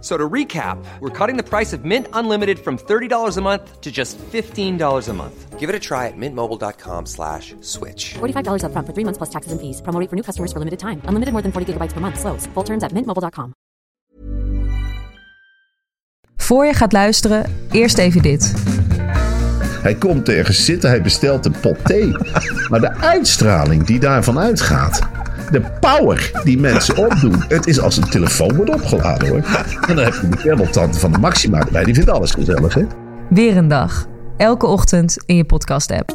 So to recap, we're cutting the price of Mint Unlimited from $30 a month to just $15 a month. Give it a try at mintmobile.com slash switch. $45 upfront for three months plus taxes and fees. Promo rate for new customers for limited time. Unlimited more than 40 gigabytes per month. Slows. Full terms at mintmobile.com. Voor je gaat luisteren, eerst even dit. Hij komt ergens zitten, hij bestelt een pot thee. Maar de uitstraling die daarvan uitgaat. De power die mensen opdoen. Het is als een telefoon wordt opgeladen hoor. En dan heb je de kebbeltante van de Maxima erbij. Die vindt alles gezellig hè. Weer een dag. Elke ochtend in je podcast-app.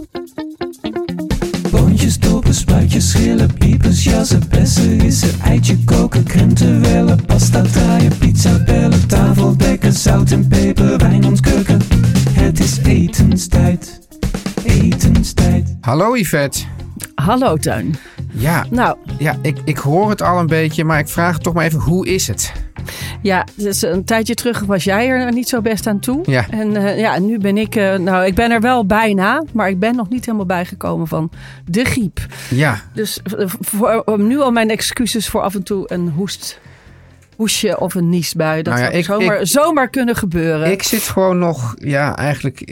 Boontjes, dopen, spuitjes, schillen, piepers, jassen, bessen, rissen, eitje koken, krenten wellen, pasta draaien, pizza bellen, tafel dekken, zout en peper, wijn ontkurken. Het is etenstijd, etenstijd. Hallo Yvette. Hallo Teun. Ja, Nou, ja ik, ik hoor het al een beetje, maar ik vraag toch maar even, hoe is het? ja, dus een tijdje terug was jij er niet zo best aan toe. Ja. En eh, ja, nu ben ik, eh, nou, ik ben er wel bijna, maar ik ben nog niet helemaal bijgekomen van de griep. Ja, Dus eh, voor, nu al mijn excuses voor af en toe een hoest, hoestje of een niesbui. Dat Nou ja, zou ik- zomaar, ik- zomaar kunnen gebeuren. ik zit gewoon nog, ja, eigenlijk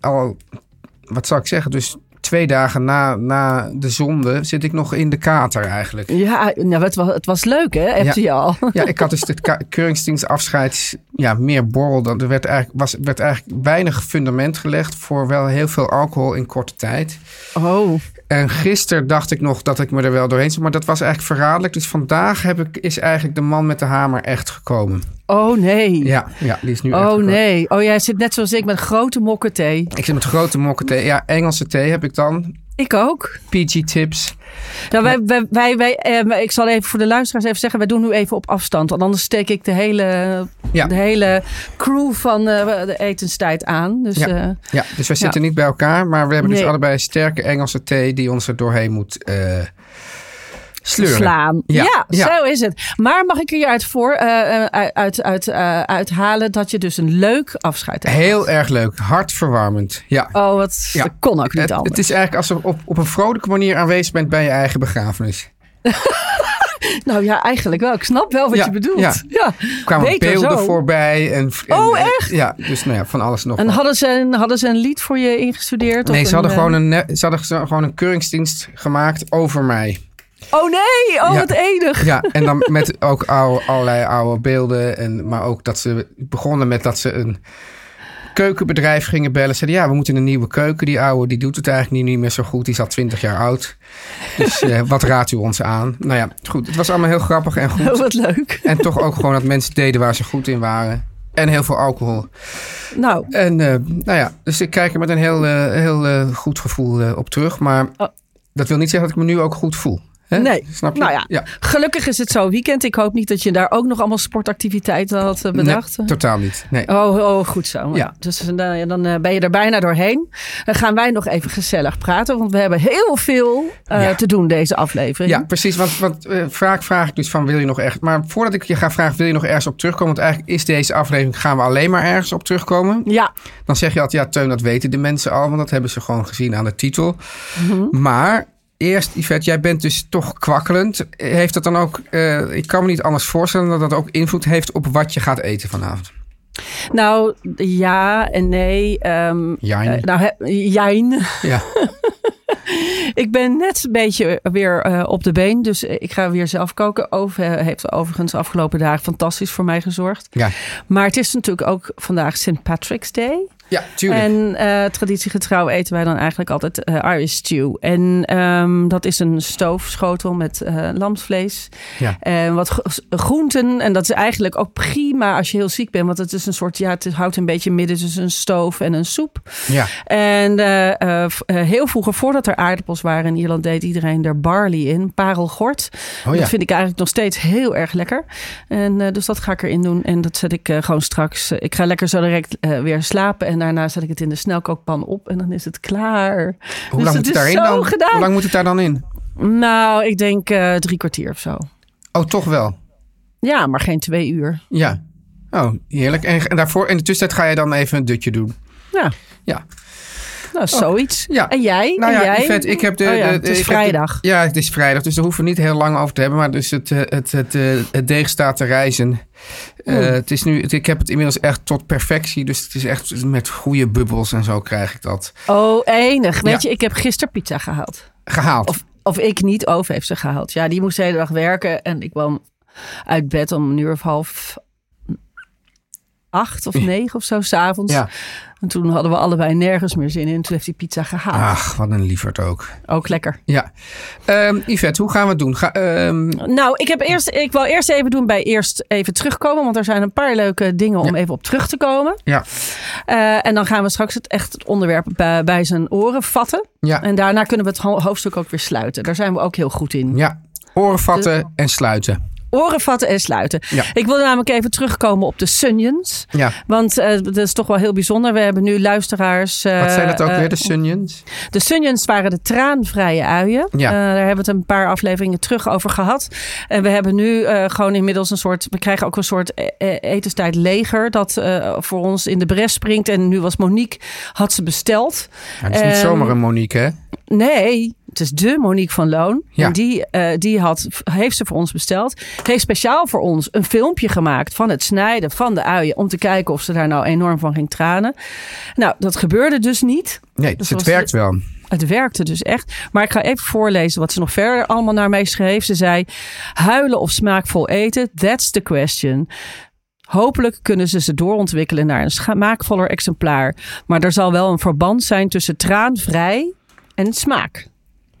al, wat zal ik zeggen, dus twee dagen na, na de zonde zit ik nog in de kater eigenlijk. ja, nou, het, was, het was leuk hè, heb je al. Ja, ik had dus het keuringsdienstafscheid, ja, meer borrel. Dan, er werd eigenlijk, was, werd eigenlijk weinig fundament gelegd voor wel heel veel alcohol in korte tijd. Oh, En gisteren dacht ik nog dat ik me er wel doorheen zou, maar dat was eigenlijk verraderlijk. Dus vandaag heb ik, is eigenlijk de man met de hamer echt gekomen. oh nee. Ja, ja die is nu Oh nee. Oh, jij zit net zoals ik met grote mokken thee. Ik zit met grote mokken thee. Ja, Engelse thee heb ik dan. Ik ook. PG tips. Nou, wij, wij, wij, wij, eh, ik zal even voor de luisteraars even zeggen, wij doen nu even op afstand. Want anders steek ik de hele, Ja. de hele crew van eh, de etenstijd aan. Dus Ja. eh, Ja, dus wij zitten niet bij elkaar, maar we hebben dus allebei sterke Engelse thee die ons er doorheen moet eh sleuren. slaan. Ja, Ja, ja. zo is het. Maar mag ik er je uit voor eh, eh, uit, uit, eh, uithalen dat je dus een leuk afscheid hebt? Heel erg leuk, hartverwarmend. Ja. Oh, wat Ja. dat kon ook niet Het, anders. het is eigenlijk als je op, op een vrolijke manier aanwezig bent bij je eigen begrafenis. Nou ja, eigenlijk wel. Ik snap wel wat Ja, je bedoelt. ja. Ja. Er kwamen Beter beelden zo. voorbij. En, en- Oh, echt? Ja, dus nou ja, van alles nog En wat. hadden ze, een, hadden ze een lied voor je ingestudeerd? Nee, Of ze hadden, gewoon een, ze hadden gewoon een keuringsdienst gemaakt over mij. Oh nee, oh Ja. wat enig. Ja, en dan met ook oude, allerlei oude beelden. En, maar ook dat ze begonnen met dat ze een keukenbedrijf gingen bellen. Zeiden ja, we moeten een nieuwe keuken. Die oude die doet het eigenlijk niet, meer zo goed. Die is al twintig jaar oud. Dus eh, wat raadt u ons aan? Nou ja, goed. Het was allemaal heel grappig en goed. Oh, wat leuk. En toch ook gewoon dat mensen deden waar ze goed in waren. En heel veel alcohol. Nou, En eh, nou ja, dus ik kijk er met een heel, eh, heel goed gevoel op terug. Maar Oh. dat wil niet zeggen dat ik me nu ook goed voel. Hè? Nee. Snap je? Nou ja, gelukkig is het zo weekend. Ik hoop niet dat je daar ook nog allemaal sportactiviteiten had eh, bedacht. Nee, totaal niet. Nee. Oh, oh, goed zo. Ja. Dus eh, dan, dan eh, ben je er bijna doorheen. Dan gaan wij nog even gezellig praten. Want we hebben heel veel eh, Ja. te doen deze aflevering. Ja, precies. Want, want eh, vaak vraag ik dus van wil je nog ergens... Maar voordat ik je ga vragen wil je nog ergens op terugkomen... want eigenlijk is deze aflevering... gaan we alleen maar ergens op terugkomen. Ja. Dan zeg je altijd, ja Teun, dat weten de mensen al... want dat hebben ze gewoon gezien aan de titel. Maar eerst, Yvette, jij bent dus toch kwakkelend. Heeft dat dan ook... eh, ik kan me niet anders voorstellen... dat dat ook invloed heeft op wat je gaat eten vanavond. Nou, ja en nee. ehm, Jijn. eh, nou, he- jijn. Ja, Ik ben net een beetje weer eh, op de been. Dus ik ga weer zelf koken. Over, heeft overigens de afgelopen dagen fantastisch voor mij gezorgd. ja. Maar het is natuurlijk ook vandaag St. Patrick's Day. Ja, tuurlijk. En eh, traditiegetrouw eten wij dan eigenlijk altijd eh, Irish stew. En ehm, dat is een stoofschotel met eh lamsvlees. Ja. En wat gro- groenten. En dat is eigenlijk ook prima als je heel ziek bent. Want het is een soort, ja, het houdt een beetje midden tussen een stoof en een soep. ja. En heel vroeger, voordat er aardappels waren in Ierland, deed iedereen er barley in, parelgort. Oh ja. Dat vind ik eigenlijk nog steeds heel erg lekker. En dus dat ga ik erin doen. En dat zet ik gewoon straks. ik ga lekker zo direct weer slapen. En daarna zet ik het in de snelkookpan op. En dan is het klaar. Hoe Dus lang moet het daarin dan? gedaan. Hoe lang moet het daar dan in? Nou, ik denk eh, drie kwartier of zo. Oh, toch wel. Ja, maar geen twee uur. Ja. Oh, heerlijk. En, en daarvoor, in de tussentijd ga je dan even een dutje doen. Ja, Ja. nou, zoiets. Ja. En jij? Nou en ja, jij? Ik heb de... Oh ja, de- het is de- vrijdag. ja, het is vrijdag, dus daar hoeven we niet heel lang over te hebben. Maar dus het, eh, het, het, eh, het deeg staat te rijzen. Eh, het is nu, het- ik heb het inmiddels echt tot perfectie. Dus het is echt met goede bubbels en zo krijg ik dat Oh, enig. Weet je, ik heb gisteren pizza gehaald. gehaald. Of, of ik niet, Ove heeft ze gehaald. Ja, die moest de hele dag werken. En ik kwam uit bed om een uur of half acht of negen of zo s'avonds. Ja. En toen hadden we allebei nergens meer zin in. Toen heeft hij pizza gehaald. Ach, wat een lieverd ook. Ook lekker. Ja. Ehm Yvette, hoe gaan we het doen? Ga, ehm, Nou, ik, heb eerst, ik wil eerst even doen bij eerst even terugkomen. Want er zijn een paar leuke dingen om even op terug te komen. ja. Eh, en dan gaan we straks het echt het onderwerp bij, bij zijn oren vatten. Ja. En daarna kunnen we het ho- hoofdstuk ook weer sluiten. Daar zijn we ook heel goed in. ja. Oren vatten en sluiten. Oren vatten en sluiten. Ja. Ik wil namelijk even terugkomen op de Sunions. Ja. Want eh, dat is toch wel heel bijzonder. We hebben nu luisteraars. eh, Wat zijn dat ook eh, weer, de Sunions? De Sunions waren de traanvrije uien. Ja. Eh, daar hebben we het een paar afleveringen terug over gehad. En we hebben nu eh, gewoon inmiddels een soort... We krijgen ook een soort eh, eh, etenstijd leger... dat eh, voor ons in de bres springt. En nu was Monique, had ze besteld. Ja, het is niet Ehm, zomaar een Monique, hè? Nee, het is de Monique van Loon. Ja. En die, eh, die had, heeft ze voor ons besteld. Heeft speciaal voor ons een filmpje gemaakt van het snijden van de uien. Om te kijken of ze daar nou enorm van ging tranen. Nou, dat gebeurde dus niet. Nee, Dus het werkt wel. Het werkte dus echt. Maar ik ga even voorlezen wat ze nog verder allemaal naar mij schreef. Ze zei: huilen of smaakvol eten, that's the question. Hopelijk kunnen ze ze doorontwikkelen naar een smaakvoller exemplaar. Maar er zal wel een verband zijn tussen traanvrij en smaak.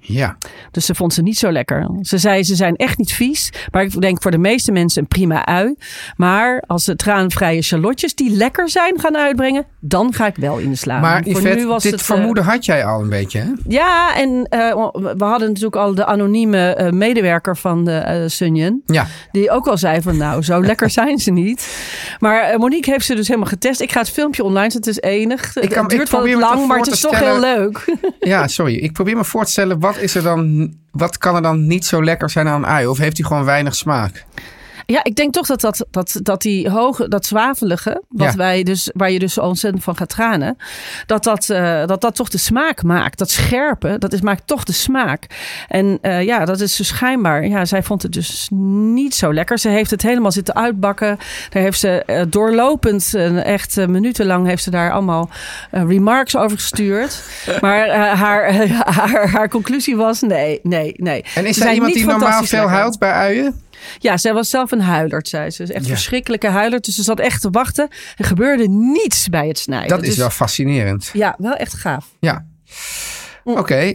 Ja. Dus ze vond ze niet zo lekker. Ze zei, ze zijn echt niet vies. Maar ik denk voor de meeste mensen een prima ui. Maar als ze traanvrije shallotjes die lekker zijn gaan uitbrengen... dan ga ik wel in de sla. Maar Voor Yvette, nu was dit het, eh, vermoeden had jij al een beetje, hè? ja, en eh, we hadden natuurlijk al de anonieme eh, medewerker van de Sunyon. Ja. Die ook al zei van nou, zo lekker zijn ze niet. Maar Monique heeft ze dus helemaal getest. Ik ga het filmpje online zetten, het is enig. Ik kan- het ik duurt wel probeer me lang, maar het is toch heel leuk. Ja, sorry. Ik probeer me voor te stellen, wat, is er dan, wat kan er dan niet zo lekker zijn aan een ui? Of heeft hij gewoon weinig smaak? Ja, ik denk toch dat, dat, dat, dat die hoge, dat zwavelige, wat Ja. wij dus, waar je dus zo ontzettend van gaat tranen, dat dat, eh, dat dat toch de smaak maakt. Dat scherpe, dat is, maakt toch de smaak. En eh, ja, dat is dus schijnbaar. Ja, zij vond het dus niet zo lekker. Ze heeft het helemaal zitten uitbakken. Daar heeft ze eh, doorlopend, echt minutenlang, heeft ze daar allemaal remarks over gestuurd. Maar haar, haar, haar conclusie was nee, nee, nee. En is er iemand die normaal veel huilt bij uien? Ja, zij was zelf een huilert, zei ze. Echt Ja. verschrikkelijke huilert. Dus ze zat echt te wachten. Er gebeurde niets bij het snijden. Dat is Dus- wel fascinerend. Ja, wel echt gaaf. Ja. Oké.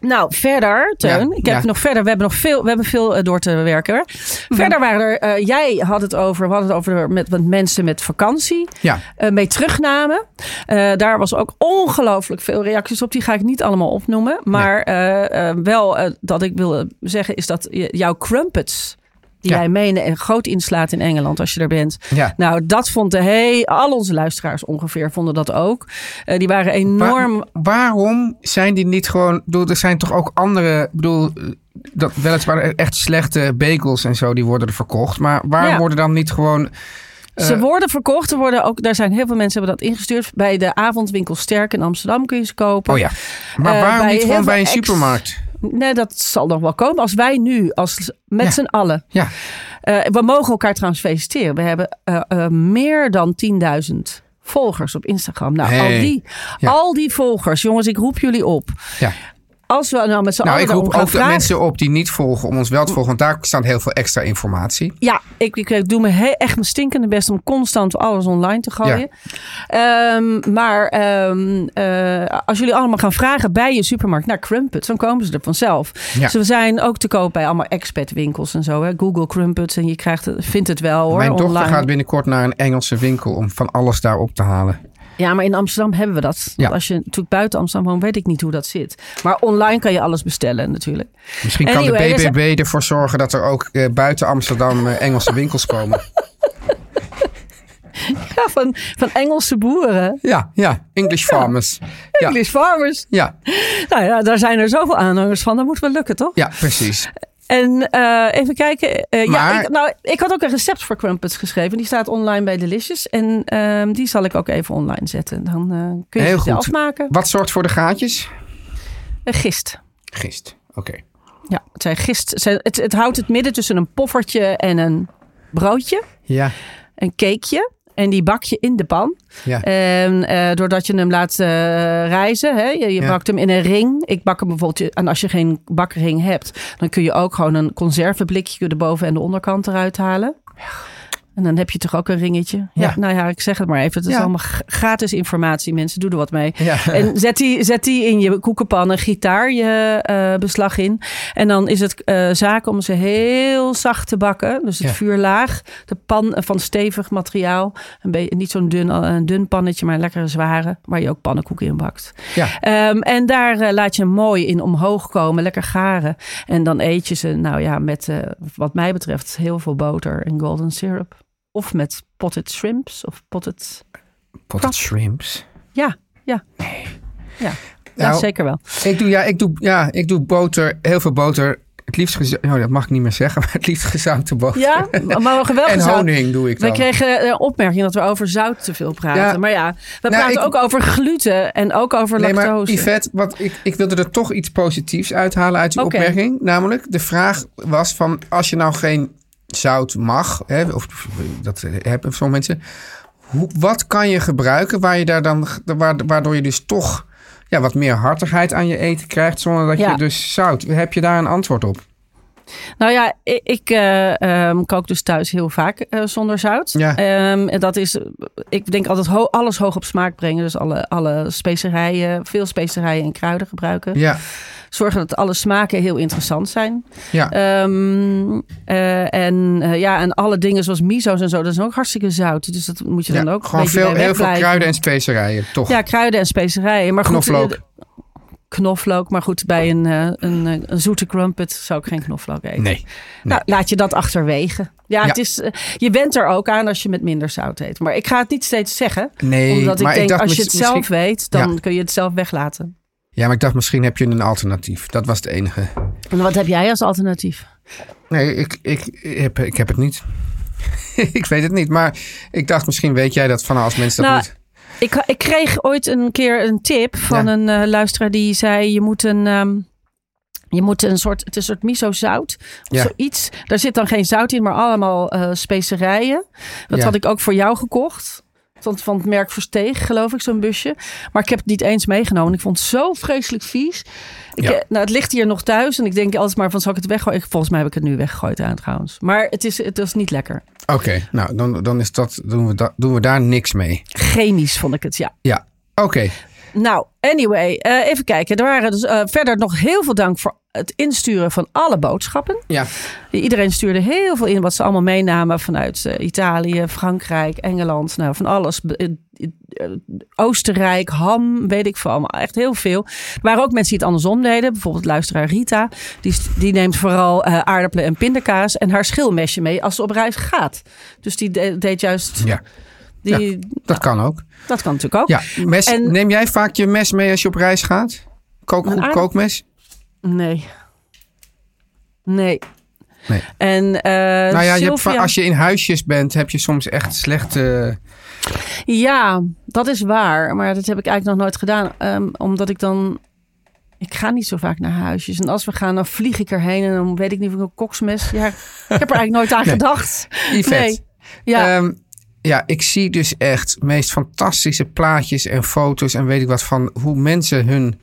Nou, verder, Teun. Ja, ik heb ja. nog verder. We hebben nog veel, we hebben veel eh, door te werken. hoor. Verder waren er. eh, jij had het over. We hadden het over met, met mensen met vakantie. Ja. eh, mee terugname. Eh, daar was ook ongelooflijk veel reacties op. Die ga ik niet allemaal opnoemen. Maar eh, wel dat ik wil zeggen is dat jouw crumpets. Die Ja. jij menen en groot inslaat in Engeland als je er bent. Ja. Nou, dat vond de hey, al onze luisteraars ongeveer vonden dat ook. Eh, die waren enorm. Wa- waarom zijn die niet gewoon... bedoel, er zijn toch ook andere... Ik bedoel, eh, dat weliswaar echt slechte bagels en zo, die worden er verkocht. Maar waarom Ja. worden dan niet gewoon... Ze worden verkocht. Er worden ook, daar zijn heel veel mensen hebben dat ingestuurd. Bij de avondwinkel Sterk in Amsterdam kun je ze kopen. Oh ja. Maar Eh, waarom niet gewoon bij een supermarkt? Nee, dat zal nog wel komen. Als wij nu, als, met Ja. z'n allen. Ja. Eh, we mogen elkaar trouwens feliciteren. We hebben eh, eh, meer dan 10.000 volgers op Instagram. Nou, Hey. al, die, Ja. al die volgers, jongens, ik roep jullie op. Ja. Als we nou met z'n Nou, allen ik roep ook de vragen... mensen op die niet volgen om ons wel te volgen. Want daar staat heel veel extra informatie. Ja, ik, ik, ik doe me he- echt mijn stinkende best om constant alles online te gooien. Ehm, maar ehm, eh, als jullie allemaal gaan vragen bij je supermarkt naar Crumpets, dan komen ze er vanzelf. Ja. Ze zijn ook te koop bij allemaal expat winkels en zo. Hè. Google Crumpets en je krijgt vindt het wel hoor. Mijn dochter online. gaat binnenkort naar een Engelse winkel om van alles daar op te halen. Ja, maar in Amsterdam hebben we dat. Ja. Als je natuurlijk buiten Amsterdam woont, weet ik niet hoe dat zit. Maar online kan je alles bestellen natuurlijk. Misschien kan Anyway, de BBB ervoor zorgen dat er ook eh, buiten Amsterdam eh, Engelse winkels komen. Ja, van, van Engelse boeren. Ja, ja. English farmers. Ja, English farmers. ja, Nou ja, daar zijn er zoveel aanhangers van. Dat moet wel lukken, toch? ja, precies. En eh, even kijken. Eh, ja, ik, nou, ik had ook een recept voor crumpets geschreven. Die staat online bij Delicious. En ehm, die zal ik ook even online zetten. Dan eh, kun je Heel het zelf goed. maken. Wat zorgt voor de gaatjes? Een gist. Gist. Oké. Ja, het, zijn gist. het zijn- Het, het houdt het midden tussen een poffertje en een broodje. Ja, Een cakeje. En die bak je in de pan. ja. En eh, doordat je hem laat eh, rijzen, hè, je, je Ja. bakt hem in een ring. Ik bak hem bijvoorbeeld, en als je geen bakring hebt, dan kun je ook gewoon een conserveblikje de boven- en de onderkant eruit halen. En dan heb je toch ook een ringetje. Ja, Ja. nou ja, ik zeg het maar even. Het is Ja. allemaal gratis informatie. Mensen, doe er wat mee. Ja. En zet die, zet die in je koekenpan een gitaar je eh, beslag in. En dan is het eh, zaak om ze heel zacht te bakken. Dus het vuur laag. De pan van stevig materiaal. Een beetje, niet zo'n dun, eh, een dun pannetje, maar een lekkere zware. Waar je ook pannenkoeken in bakt. Ehm, en daar eh, laat je hem mooi in omhoog komen. Lekker garen. En dan eet je ze, nou ja, met eh, wat mij betreft heel veel boter en golden syrup. Of met potted shrimps of potted... Potted shrimps. Ja, ja. Ja, ja Nou, zeker wel. Ik doe, ja, ik doe, ja, ik doe boter, heel veel boter. Het liefst gezouten, oh, dat mag ik niet meer zeggen, maar het liefst gezouten boter. Ja, maar we wel en gezout. honing doe ik We dan. kregen een opmerking dat we over zout te veel praten. Ja. Maar ja, we Nou, praten ik- ook over gluten en ook over Nee, maar lactose. Yvette, wat ik, ik wilde er toch iets positiefs uithalen uit die opmerking. Namelijk, de vraag was van, als je nou geen zout mag, hè, of dat hebben sommige mensen. Hoe, wat kan je gebruiken waar je daar dan, waar- waardoor je dus toch ja, wat meer hartigheid aan je eten krijgt, zonder dat Ja. je dus zout. Heb je daar een antwoord op? Nou ja, ik, ik eh, ehm, kook dus thuis heel vaak eh, zonder zout. Ja. En dat is, ik denk altijd ho- alles hoog op smaak brengen. Dus alle, alle specerijen, veel specerijen en kruiden gebruiken. Ja, Zorgen dat alle smaken heel interessant zijn. ja. Ehm, eh, en, ja, en alle dingen zoals miso's en zo, dat is ook hartstikke zout. Dus dat moet je dan ook gewoon veel, heel veel kruiden en specerijen, toch? Ja, kruiden en specerijen. Maar goed, Knoflook. Knoflook. Maar goed, bij een, eh, een, eh, een zoete crumpet zou ik geen knoflook eten. Nee. Nou, laat je dat achterwege. Ja, Ja. Het is, eh, je bent er ook aan als je met minder zout eet. Maar ik ga het niet steeds zeggen. Nee, omdat ik maar denk, als je het zelf weet, dan Ja. kun je het zelf weglaten. Ja, maar ik dacht misschien heb je een alternatief. Dat was het enige. En wat heb jij als alternatief? Nee, ik, ik, heb, ik heb het niet. ik weet het niet. Maar ik dacht misschien weet jij dat van als mensen dat Nou, niet... Ik, ik kreeg ooit een keer een tip van Ja. een eh, luisteraar die zei: je moet een. ehm, je moet een soort, het is een soort miso-zout. Of Ja. zoiets. Daar zit dan geen zout in, maar allemaal eh, specerijen. Dat Ja. had ik ook voor jou gekocht. Van, van het merk Versteeg, geloof ik, zo'n busje. Maar ik heb het niet eens meegenomen. Ik vond het zo vreselijk vies. Ik, Ja. eh, nou, het ligt hier nog thuis. En ik denk altijd maar van, zal ik het weggooien? Volgens mij heb ik het nu weggegooid aan trouwens. Maar het is, het is niet lekker. Oké, nou dan, dan is dat, doen, we da, doen we daar niks mee. Chemisch vond ik het, ja. Ja, oké. Nou, anyway, eh, even kijken. Er waren dus eh, verder nog heel veel dank voor het insturen van alle boodschappen. Ja, Iedereen stuurde heel veel in wat ze allemaal meenamen vanuit eh, Italië, Frankrijk, Engeland, nou van alles. Eh, eh, Oostenrijk, ham, weet ik veel, allemaal echt heel veel. Er waren ook mensen die het andersom deden. Bijvoorbeeld luisteraar Rita, die, die neemt vooral aardappelen en pindakaas en haar schilmesje mee als ze op reis gaat. Dus die de- deed juist, ja, die, dat kan ook. dat kan natuurlijk ook. Ja, mes, En- neem jij vaak je mes mee als je op reis gaat? Kook, kookmes? Nee. Nee. Nee. En eh Nou ja, je hebt, als je in huisjes bent, heb je soms echt slechte... Ja, dat is waar. Maar dat heb ik eigenlijk nog nooit gedaan. Ehm, omdat ik dan... Ik ga niet zo vaak naar huisjes. En als we gaan, dan vlieg ik erheen. En dan weet ik niet of ik een koksmes... Ja, ik heb er eigenlijk nooit aan Nee. gedacht. Yvette, Nee. Ja, Ehm, ja, ik zie dus echt meest fantastische plaatjes en foto's en weet ik wat van hoe mensen hun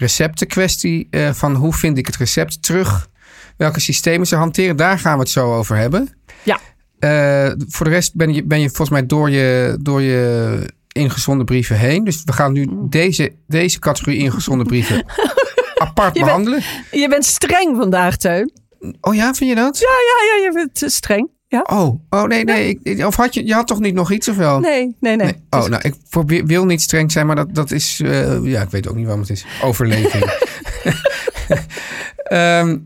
receptenkwestie eh, van hoe vind ik het recept terug? Welke systemen ze hanteren, daar gaan we het zo over hebben. Ja. Eh, voor de rest ben je, ben je volgens mij door je, door je ingezonden brieven heen. Dus we gaan nu deze, deze categorie ingezonden brieven apart Je bent- behandelen. Je bent streng vandaag, Teun. Oh ja, vind je dat? Ja, ja, ja, je bent eh, streng. Ja? Oh, oh nee, nee. Of had je, je had toch niet nog iets of wel? Nee, nee, nee. Oh, nou, ik probeer, wil niet streng zijn, maar dat, dat is... eh, ja, ik weet ook niet waarom het is. Overleving. Ehm,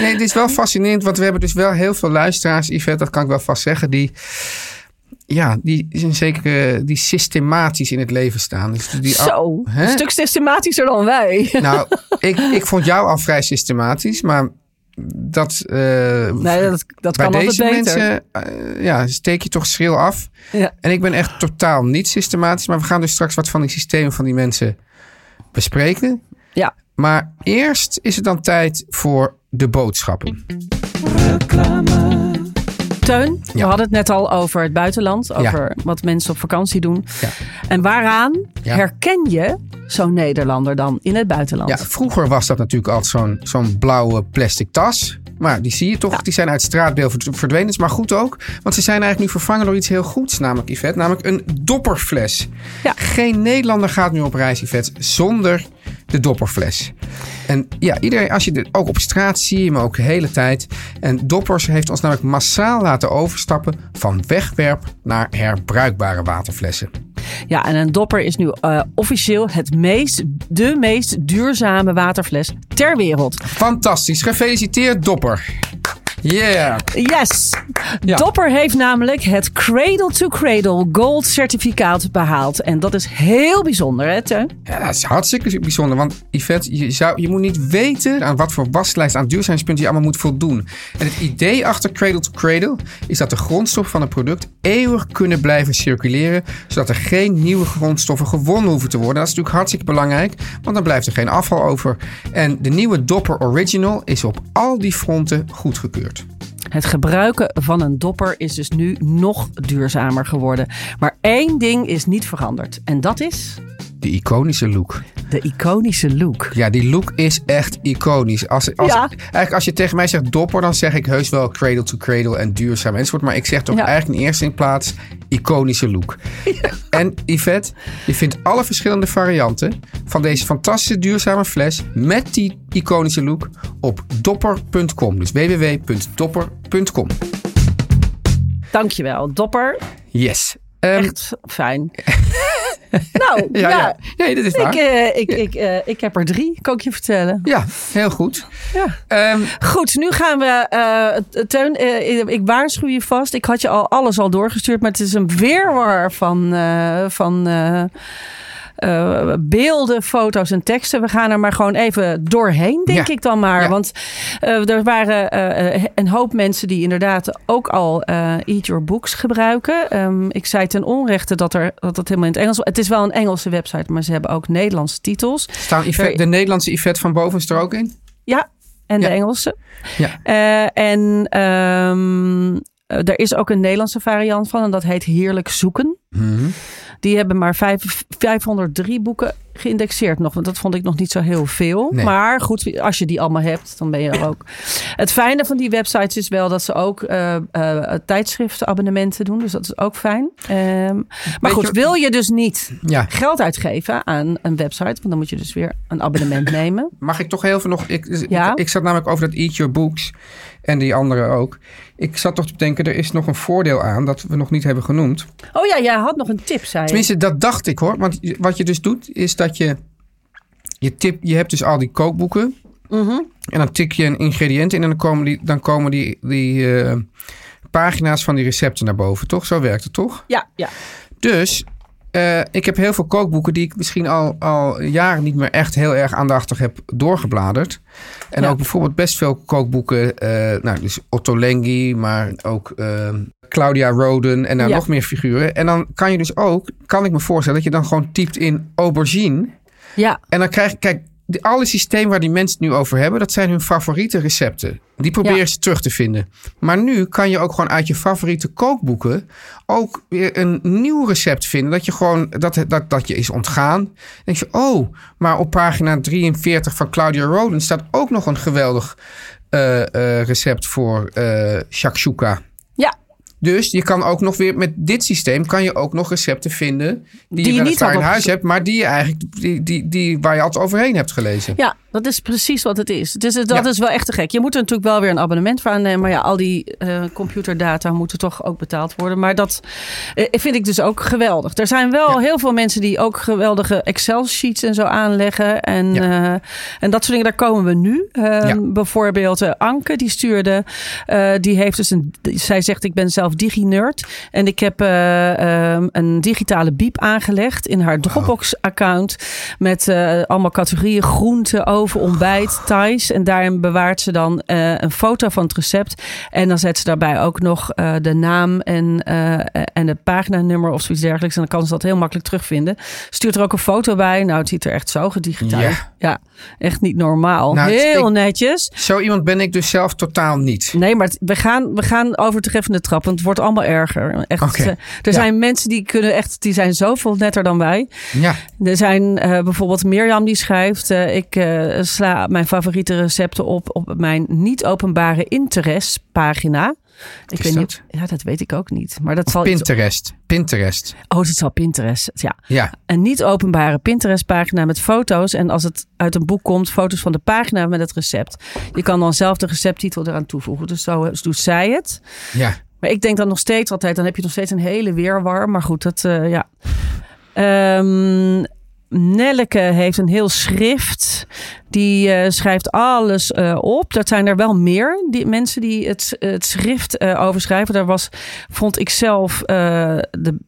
nee, het is wel fascinerend, want we hebben dus wel heel veel luisteraars, Yvette, dat kan ik wel vast zeggen, die... Ja, die, zijn zeker, die systematisch in het leven staan. Dus die, Zo, Hè? een stuk systematischer dan wij. Nou, ik, ik vond jou al vrij systematisch, maar dat... eh, Nee, dat, dat bij kan deze beter. mensen eh, ja, steek je toch schril af. Ja. En ik ben echt totaal niet systematisch. Maar we gaan dus straks wat van die systemen van die mensen bespreken. Ja. Maar eerst is het dan tijd voor de boodschappen. Teun, we hadden het net al over het buitenland. Over wat mensen op vakantie doen. Ja. En waaraan Ja. herken je zo'n Nederlander dan in het buitenland? Ja, vroeger was dat natuurlijk altijd zo'n zo'n blauwe plastic tas. Maar die zie je toch, die zijn uit het straatbeeld verd- verdwenen. Is maar goed ook, want ze zijn eigenlijk nu vervangen door iets heel goeds, namelijk Yvette. Namelijk een dopperfles. Ja. Geen Nederlander gaat nu op reis, Yvette, zonder de dopperfles. En ja, iedereen, als je dit ook op straat zie je hem ook de hele tijd. En Doppers heeft ons namelijk massaal laten overstappen van wegwerp naar herbruikbare waterflessen. Ja, en een dopper is nu eh, officieel het meest, de meest duurzame waterfles ter wereld. Fantastisch, gefeliciteerd Dopper. Yeah. Yes! Ja. Dopper heeft namelijk het Cradle to Cradle Gold certificaat behaald. En dat is heel bijzonder, hè, Teun? Ja, dat is hartstikke bijzonder. Want Yvette, je, zou, je moet niet weten aan wat voor waslijst aan duurzaamheidspunten je allemaal moet voldoen. En het idee achter Cradle to Cradle is dat de grondstoffen van een product eeuwig kunnen blijven circuleren. Zodat er geen nieuwe grondstoffen gewonnen hoeven te worden. Dat is natuurlijk hartstikke belangrijk, want dan blijft er geen afval over. En de nieuwe Dopper Original is op al die fronten goedgekeurd. Het gebruiken van een dopper is dus nu nog duurzamer geworden. Maar één ding is niet veranderd. En dat is De iconische look. de iconische look. Ja, die look is echt iconisch. Als, als, Ja. Eigenlijk als je tegen mij zegt dopper, dan zeg ik heus wel cradle to cradle en duurzaam enzovoort. Maar ik zeg toch Ja. eigenlijk in eerste plaats iconische look. En Yvette, je vindt alle verschillende varianten van deze fantastische duurzame fles met die iconische look op dopper.com. Dus www.dopper.com. Dankjewel, dopper. Yes. Ehm, Echt fijn. nou, ja, ja. ja. Nee, dat is waar. Ik, eh, ik, ik, eh, ik heb er drie, kan ik je vertellen. Ja, heel goed. Ja. Ehm, Goed, nu gaan we. eh, Teun, eh, ik waarschuw je vast. Ik had je al alles al doorgestuurd, maar het is een weerwar van, eh, van eh, beelden, foto's en teksten. We gaan er maar gewoon even doorheen, denk Ja. ik dan maar. Ja. Want eh, er waren eh, een hoop mensen die inderdaad ook al Eat Your Books gebruiken. Ehm, ik zei ten onrechte dat, er, dat het helemaal in het Engels Het is wel een Engelse website, maar ze hebben ook Nederlandse titels. staan Yvette, de Nederlandse Yvette van boven is er ook in? Ja, en de. Engelse. Ja. En eh, er is ook een Nederlandse variant van en dat heet Heerlijk Zoeken. Mhm. Die hebben maar vijf, 503 boeken geïndexeerd nog. Want dat vond ik nog niet zo heel veel. Nee. Maar goed, als je die allemaal hebt, dan ben je er ook. Het fijne van die websites is wel dat ze ook eh eh, tijdschriftenabonnementen doen. Dus dat is ook fijn. Ehm, maar goed, wil je dus niet Ja. geld uitgeven aan een website... want dan moet je dus weer een abonnement nemen. Mag ik toch heel veel nog... Ik, Ja. ik, ik zat namelijk over dat Eat Your Books en die andere ook. Ik zat toch te bedenken, er is nog een voordeel aan dat we nog niet hebben genoemd. Oh ja, jij had nog een tip, zei je. Tenminste, dat dacht ik hoor. Want wat je dus doet, is dat je... Je, tip, je hebt dus al die kookboeken. Mhm. En dan tik je een ingrediënt in en dan komen die, dan komen die, die eh, pagina's van die recepten naar boven, toch? Zo werkt het, toch? Ja, ja. Dus eh, ik heb heel veel kookboeken die ik misschien al, al jaren niet meer echt heel erg aandachtig heb doorgebladerd. En Ja. ook bijvoorbeeld best veel kookboeken, eh, nou, dus Otto Lengi, maar ook eh, Claudia Roden en nou Ja. nog meer figuren. En dan kan je dus ook, kan ik me voorstellen, dat je dan gewoon typt in aubergine. Ja, En dan krijg je, kijk, die, alle systemen waar die mensen het nu over hebben, dat zijn hun favoriete recepten. Die proberen Ja. ze terug te vinden. Maar nu kan je ook gewoon uit je favoriete kookboeken ook weer een nieuw recept vinden. Dat je gewoon, dat, dat, dat je is ontgaan. Dan denk je, oh, maar op pagina 43 van Claudia Roden staat ook nog een geweldig eh, eh, recept voor eh shakshuka. Ja, Dus je kan ook nog weer met dit systeem kan je ook nog recepten vinden die, je je niet in huis hebt, maar die je eigenlijk die, die, die, waar je altijd overheen hebt gelezen. Ja, dat is precies wat het is. Dus dat Ja. is wel echt te gek. Je moet er natuurlijk wel weer een abonnement voor aannemen. Maar ja, al die eh, computerdata moeten toch ook betaald worden. Maar dat eh, vind ik dus ook geweldig. Er zijn wel heel veel mensen die ook geweldige Excel-sheets en zo aanleggen. En, Ja. eh, en dat soort dingen, daar komen we nu. Eh, Ja. Bijvoorbeeld Anke, die stuurde. die heeft dus een. Zij zegt: Ik ben zelf digi-nerd. En ik heb eh, ehm, een digitale biep aangelegd in haar Dropbox-account. Met eh, allemaal categorieën: groente, oven, ontbijt, Thais. En daarin bewaart ze dan eh, een foto van het recept. En dan zet ze daarbij ook nog de naam en, en het paginanummer of zoiets dergelijks. En dan kan ze dat heel makkelijk terugvinden. Stuurt er ook een foto bij. Nou, het ziet er echt zo gedigitaliseerd. Ja, echt niet normaal. Nou, heel ik- netjes. Zo iemand ben ik dus zelf totaal niet. Nee, maar het- we gaan, we gaan over de trap, want het wordt allemaal erger. Echt, eh, Er Ja. zijn mensen die kunnen echt, die zijn zoveel netter dan wij. Ja, Er zijn eh, bijvoorbeeld Mirjam die schrijft: eh, Ik sla mijn favoriete recepten op op mijn niet openbare interestpagina. Ik weet dat? niet. Ja, dat weet ik ook niet. Maar dat zal. iets- Pinterest. Pinterest. Oh, dat zal Pinterest. Ja. Ja, Een niet openbare Pinterest-pagina met foto's. En als het uit een boek komt, foto's van de pagina met het recept. Je kan dan zelf de recepttitel eraan toevoegen. Dus zo eh, doet zij het. ja. Maar ik denk dan nog steeds altijd, dan heb je nog steeds een hele weerwar. Maar goed, dat eh, ja. Ehm, Nelleke heeft een heel schrift. Die eh, schrijft alles eh, op. Dat zijn er wel meer die mensen die het, het schrift eh overschrijven. Daar was, vond ik zelf, de-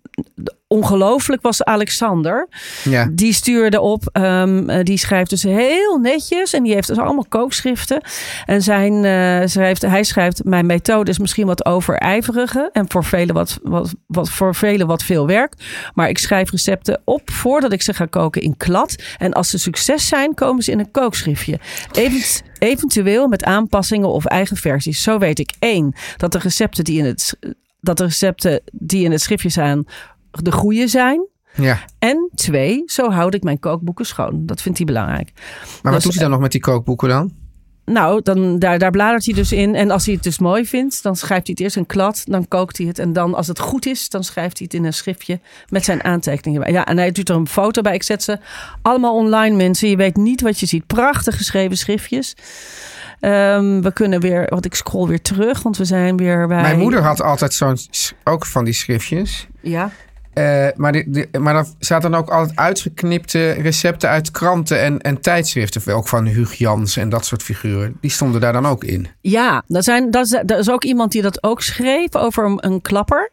ongelooflijk was Alexander. ja. Die stuurde op, ehm, eh, die schrijft dus heel netjes. En die heeft dus allemaal kookschriften. En zijn, eh, schrijft, hij schrijft, mijn methode is misschien wat overijverige. En voor velen wat, wat, wat, voor velen wat veel werk. Maar ik schrijf recepten op voordat ik ze ga koken in klad. En als ze succes zijn, komen ze in een kookschriftje. Event- eventueel met aanpassingen of eigen versies. Zo weet ik één, dat de recepten die in het, dat de recepten die in het schriftje staan de goede zijn. ja. En twee, zo houd ik mijn kookboeken schoon. Dat vindt hij belangrijk. Maar wat Dus, doet hij dan nog met die kookboeken dan? Nou, dan, daar, daar bladert hij dus in. En als hij het dus mooi vindt, dan schrijft hij het eerst in klad. Dan kookt hij het. En dan, als het goed is, dan schrijft hij het in een schriftje met zijn aantekeningen. bij. Ja, en hij doet er een foto bij. Ik zet ze allemaal online, mensen. Je weet niet wat je ziet. Prachtig geschreven schriftjes. Ehm, we kunnen weer, want ik scroll weer terug, want we zijn weer bij. Mijn moeder had altijd zo'n, ook van die schriftjes. Ja. Eh, maar, die- maar dan zaten dan ook altijd uitgeknipte recepten uit kranten en, en tijdschriften. Ook van Huug Jans en dat soort figuren. Die stonden daar dan ook in. Ja, dat, zijn, dat, is, dat is ook iemand die dat ook schreef over een, een klapper.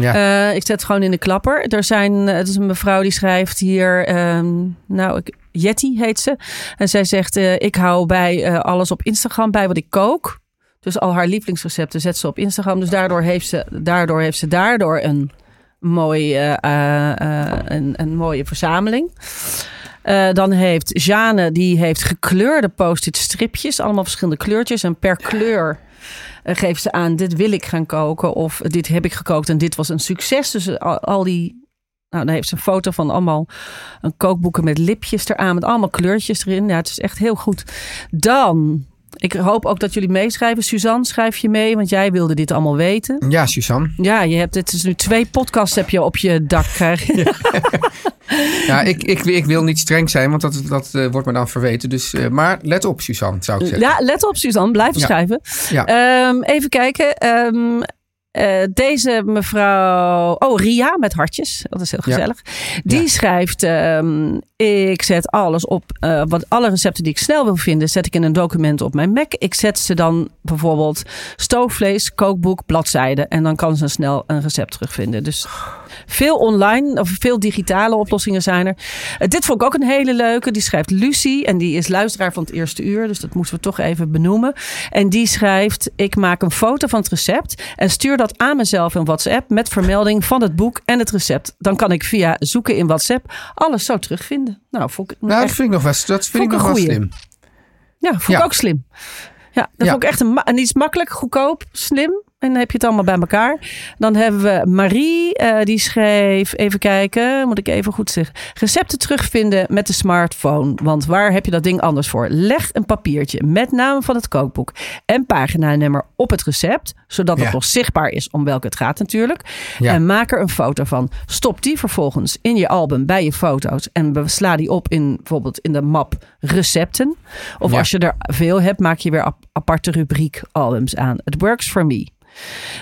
Ja. Eh, ik zet het gewoon in de klapper. Er zijn, eh, het is een mevrouw die schrijft hier, ehm, nou, ik, Jetty heet ze. En zij zegt, ik hou bij alles op Instagram bij wat ik kook. Dus al haar lievelingsrecepten zet ze op Instagram. Dus daardoor heeft ze daardoor, heeft ze daardoor een, mooi, eh, eh, eh, een, een mooie verzameling. Dan heeft Jane, die heeft gekleurde post-it stripjes. Allemaal verschillende kleurtjes. En per kleur eh, geeft ze aan, dit wil ik gaan koken. Of dit heb ik gekookt en dit was een succes. Dus al, al die... Nou, dan heeft ze een foto van allemaal een kookboeken met lipjes eraan. Met allemaal kleurtjes erin. Ja, het is echt heel goed. Dan... Ik hoop ook dat jullie meeschrijven. Suzanne, schrijf je mee, want jij wilde dit allemaal weten. Ja, Suzanne. Ja, je hebt, het is nu twee podcasts heb je op je dak krijgen. Ja, ik, ik, ik wil niet streng zijn, want dat, dat eh, wordt me dan verweten. Dus, eh, maar let op, Suzanne, zou ik zeggen. Ja, let op Suzanne, blijf Ja. schrijven. Ja. Ehm, even kijken. Ehm, eh, deze mevrouw, oh Ria met hartjes, dat is heel Ja. gezellig. Die Ja. schrijft: ehm, Ik zet alles op, eh, wat alle recepten die ik snel wil vinden, zet ik in een document op mijn Mac. Ik zet ze dan bijvoorbeeld stoofvlees, kookboek, bladzijde, en dan kan ze snel een recept terugvinden. Dus veel online of veel digitale oplossingen zijn er. Eh, dit vond ik ook een hele leuke. Die schrijft Lucie en die is luisteraar van het eerste uur. Dus dat moeten we toch even benoemen. En die schrijft: Ik maak een foto van het recept en stuur dat aan mezelf in WhatsApp met vermelding van het boek en het recept. Dan kan ik via zoeken in WhatsApp alles zo terugvinden. Nou, vond ik Nou, dat echt- vind ik nog wel, dat vind ik nog wel slim. Ja, vond Ja. ik ook slim. Ja, dat Ja. vond ik echt een, en iets makkelijk, goedkoop, slim. En dan heb je het allemaal bij elkaar. Dan hebben we Marie, eh, die schreef, even kijken, moet ik even goed zeggen. Recepten terugvinden met de smartphone. Want waar heb je dat ding anders voor? Leg een papiertje met naam van het kookboek en paginanummer op het recept. Zodat het nog zichtbaar is om welke het gaat natuurlijk. Ja. En maak er een foto van. Stop die vervolgens in je album bij je foto's. En sla die op in bijvoorbeeld in de map recepten. Of Ja. als je er veel hebt, maak je weer ap- aparte rubriek albums aan. It works for me.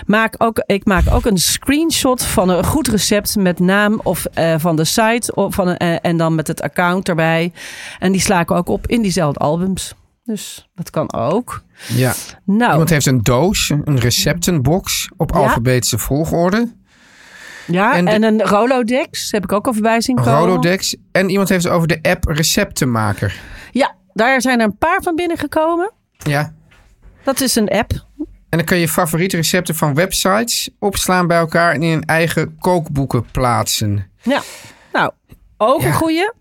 Maak ook, ik maak ook een screenshot van een goed recept met naam of eh, van de site of van eh, en dan met het account erbij. En die sla ik ook op in diezelfde albums. Dus dat kan ook. Ja. Nou, Iemand heeft een doos, een receptenbox op Ja. alfabetische volgorde. ja, en een Rolodex heb ik ook al voorbij zien komen. Rolodex. En iemand heeft het over de app Receptenmaker. Ja, daar zijn er een paar van binnengekomen. Ja. Dat is een app. En dan kun je favoriete recepten van websites opslaan bij elkaar en in een eigen kookboeken plaatsen. Ja, nou, ook Ja. een goeie.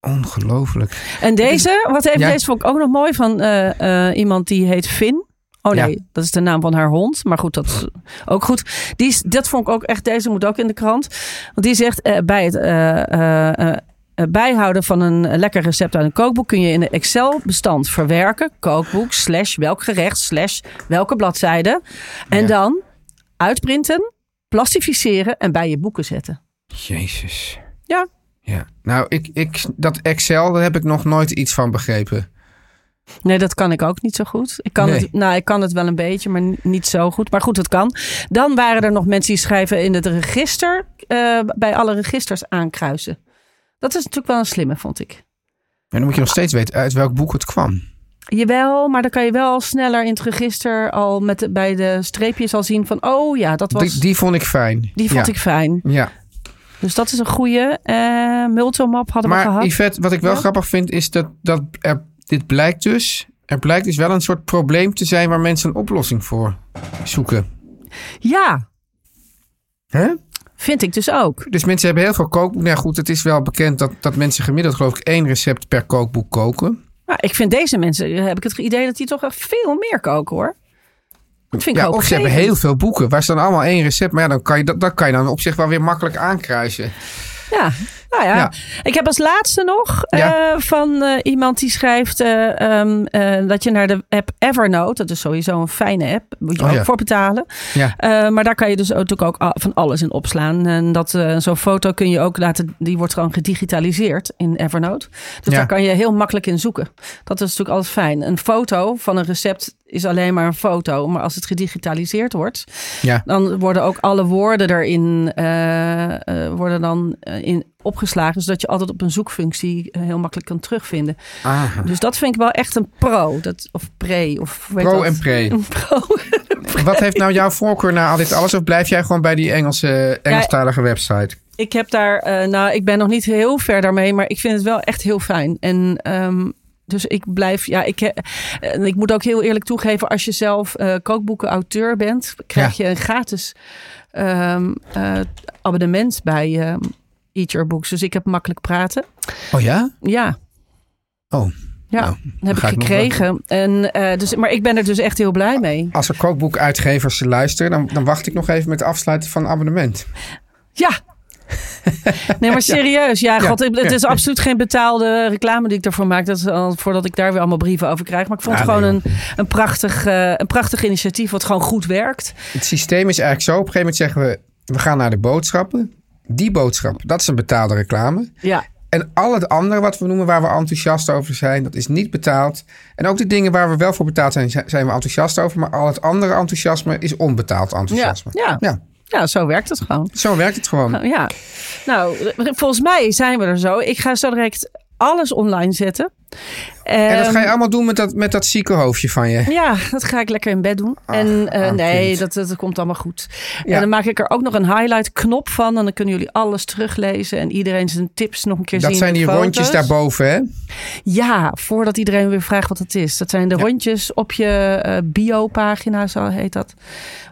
Ongelooflijk. En deze, wat heeft Ja. deze vond ik ook nog mooi van eh, eh, iemand die heet Finn. Oh nee, Ja. dat is de naam van haar hond. Maar goed, dat is ook goed. Die is, dat vond ik ook echt, deze moet ook in de krant. Want die zegt eh, bij het bijhouden van een lekker recept uit een kookboek kun je in een Excel-bestand verwerken. Kookboek slash welk gerecht slash welke bladzijde. En Ja. dan uitprinten, plastificeren en bij je boeken zetten. Jezus. Ja. Ja. Nou, ik, ik, dat Excel, daar heb ik nog nooit iets van begrepen. Nee, dat kan ik ook niet zo goed. Ik kan, Nee. het, nou, ik kan het wel een beetje, maar niet zo goed. Maar goed, het kan. Dan waren er nog mensen die schrijven in het register, eh, bij alle registers aankruisen. Dat is natuurlijk wel een slimme, vond ik. En dan moet je nog steeds weten uit welk boek het kwam. Jawel, maar dan kan je wel sneller in het register al met de, bij de streepjes al zien van, oh ja, dat was, Die, die, die vond ik fijn. vond ja. ik fijn. Ja. Dus dat is een goede. Eh Multomap hadden we Maar gehad. Yvette, wat ik wel Ja. grappig vind, is dat, dat er, dit blijkt dus... Er blijkt dus wel een soort probleem te zijn waar mensen een oplossing voor zoeken. Ja, Hè? Vind ik dus ook. Dus mensen hebben heel veel kookboeken. Nou ja, goed, het is wel bekend dat, dat mensen gemiddeld geloof ik één recept per kookboek koken. Maar ik vind deze mensen, heb ik het idee dat die toch echt veel meer koken hoor. Dat vind ik Ja, ook of ze hebben heel veel boeken waar ze dan allemaal één recept. Maar ja, dan kan je dat, dat kan je dan op zich wel weer makkelijk aankruisen. Ja, nou ja. Ja. Ik heb als laatste nog Ja. eh, van eh, iemand die schrijft eh, ehm, eh, dat je naar de app Evernote, dat is sowieso een fijne app, moet je Oh ook ja. voor betalen. Maar daar kan je dus ook, natuurlijk ook van alles in opslaan. En dat zo'n foto kun je ook laten, die wordt gewoon gedigitaliseerd in Evernote. Dus daar kan je heel makkelijk in zoeken. Dat is natuurlijk altijd fijn. Een foto van een recept is alleen maar een foto, maar als het gedigitaliseerd wordt, Ja. dan worden ook alle woorden erin eh, eh, worden dan eh, in opgeslagen, zodat je altijd op een zoekfunctie heel makkelijk kan terugvinden. Aha. Dus dat vind ik wel echt een pro, dat, of pre, of heet Pro dat? en pre. Een pro. Wat heeft nou jouw voorkeur naar al dit alles? Of blijf jij gewoon bij die Engelse, Engelstalige website? Ik heb daar, nou, ik ben nog niet heel ver daarmee, maar ik vind het wel echt heel fijn. En ehm, dus ik blijf, ja, ik, en ik moet ook heel eerlijk toegeven, als je zelf eh kookboeken-auteur bent, krijg je een gratis ehm, eh, abonnement bij ehm Eat Your Books. Dus ik heb makkelijk praten. Oh ja? Ja, Oh. ja, Nou, heb ik gekregen. En, eh, dus, maar ik ben er dus echt heel blij mee. Als er kookboekuitgevers luisteren, dan, dan wacht ik nog even met de afsluiten van het abonnement. Ja. Nee, maar serieus. Ja, Ja, god, het ja. is absoluut geen betaalde reclame die ik ervoor maak. Dat is al voordat ik daar weer allemaal brieven over krijg. Maar ik vond het gewoon nee, een, een, prachtig, eh, een prachtig initiatief wat gewoon goed werkt. Het systeem is eigenlijk zo. Op een gegeven moment zeggen we, we gaan naar de boodschappen. Die boodschap, dat is een betaalde reclame. Ja, En al het andere wat we noemen waar we enthousiast over zijn, dat is niet betaald. En ook de dingen waar we wel voor betaald zijn, zijn we enthousiast over. Maar al het andere enthousiasme is onbetaald enthousiasme. ja. ja. Ja, zo werkt het gewoon. Zo werkt het gewoon. Ja, nou, volgens mij zijn we er zo. Ik ga zo direct alles online zetten. En dat ga je Ehm, allemaal doen met dat, met dat zieke hoofdje van je. Ja, dat ga ik lekker in bed doen. Ach, en eh, arm nee, dat, dat komt allemaal goed. Ja. En dan maak ik er ook nog een highlight knop van. En dan kunnen jullie alles teruglezen. En iedereen zijn tips nog een keer Dat zien. zijn met die rondjes daarboven, hè? Ja, voordat iedereen weer vraagt wat het is. Dat zijn de rondjes op je eh, bio-pagina, zo heet dat.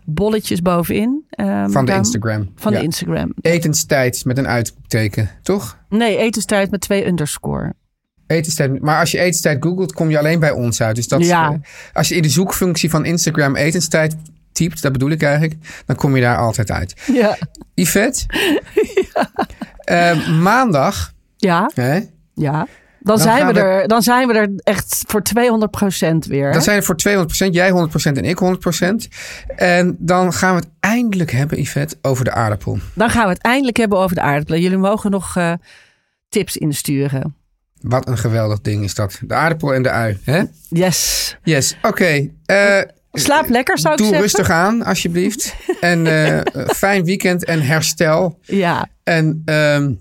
Bolletjes bovenin. Ehm, Van de Instagram. Van Ja. de Instagram. Etenstijd met een uitroepteken, toch? Nee, etenstijd met twee underscore. Etenstijd. Maar als je etenstijd googelt, kom je alleen bij ons uit. Dus dat, Ja. eh, als je in de zoekfunctie van Instagram etenstijd typt, dat bedoel ik eigenlijk, dan kom je daar altijd uit. Ja. Yvette, eh, maandag, Ja, hè, ja. Dan, Dan zijn we we- er, dan zijn we er echt voor 200% weer. dan zijn er voor 200%, jij 100% en ik 100%. En dan gaan we het eindelijk hebben, Yvette, over de aardappel. Dan gaan we het eindelijk hebben over de aardappelen. Jullie mogen nog eh, tips insturen. Wat een geweldig ding is dat. De aardappel en de ui, hè? Yes. Yes, oké. Eh, Slaap lekker, zou ik Doe zeggen. rustig aan, alsjeblieft. En eh, fijn weekend en herstel. Ja. En ehm,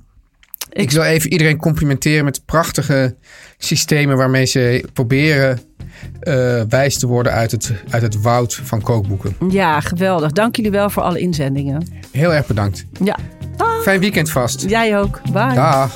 ik, wil even iedereen complimenteren met de prachtige systemen waarmee ze proberen eh, wijs te worden uit het, uit het woud van kookboeken. ja, geweldig. Dank jullie wel voor alle inzendingen. Heel erg bedankt. Ja. Fijn weekend vast. Jij ook. Bye. Dag.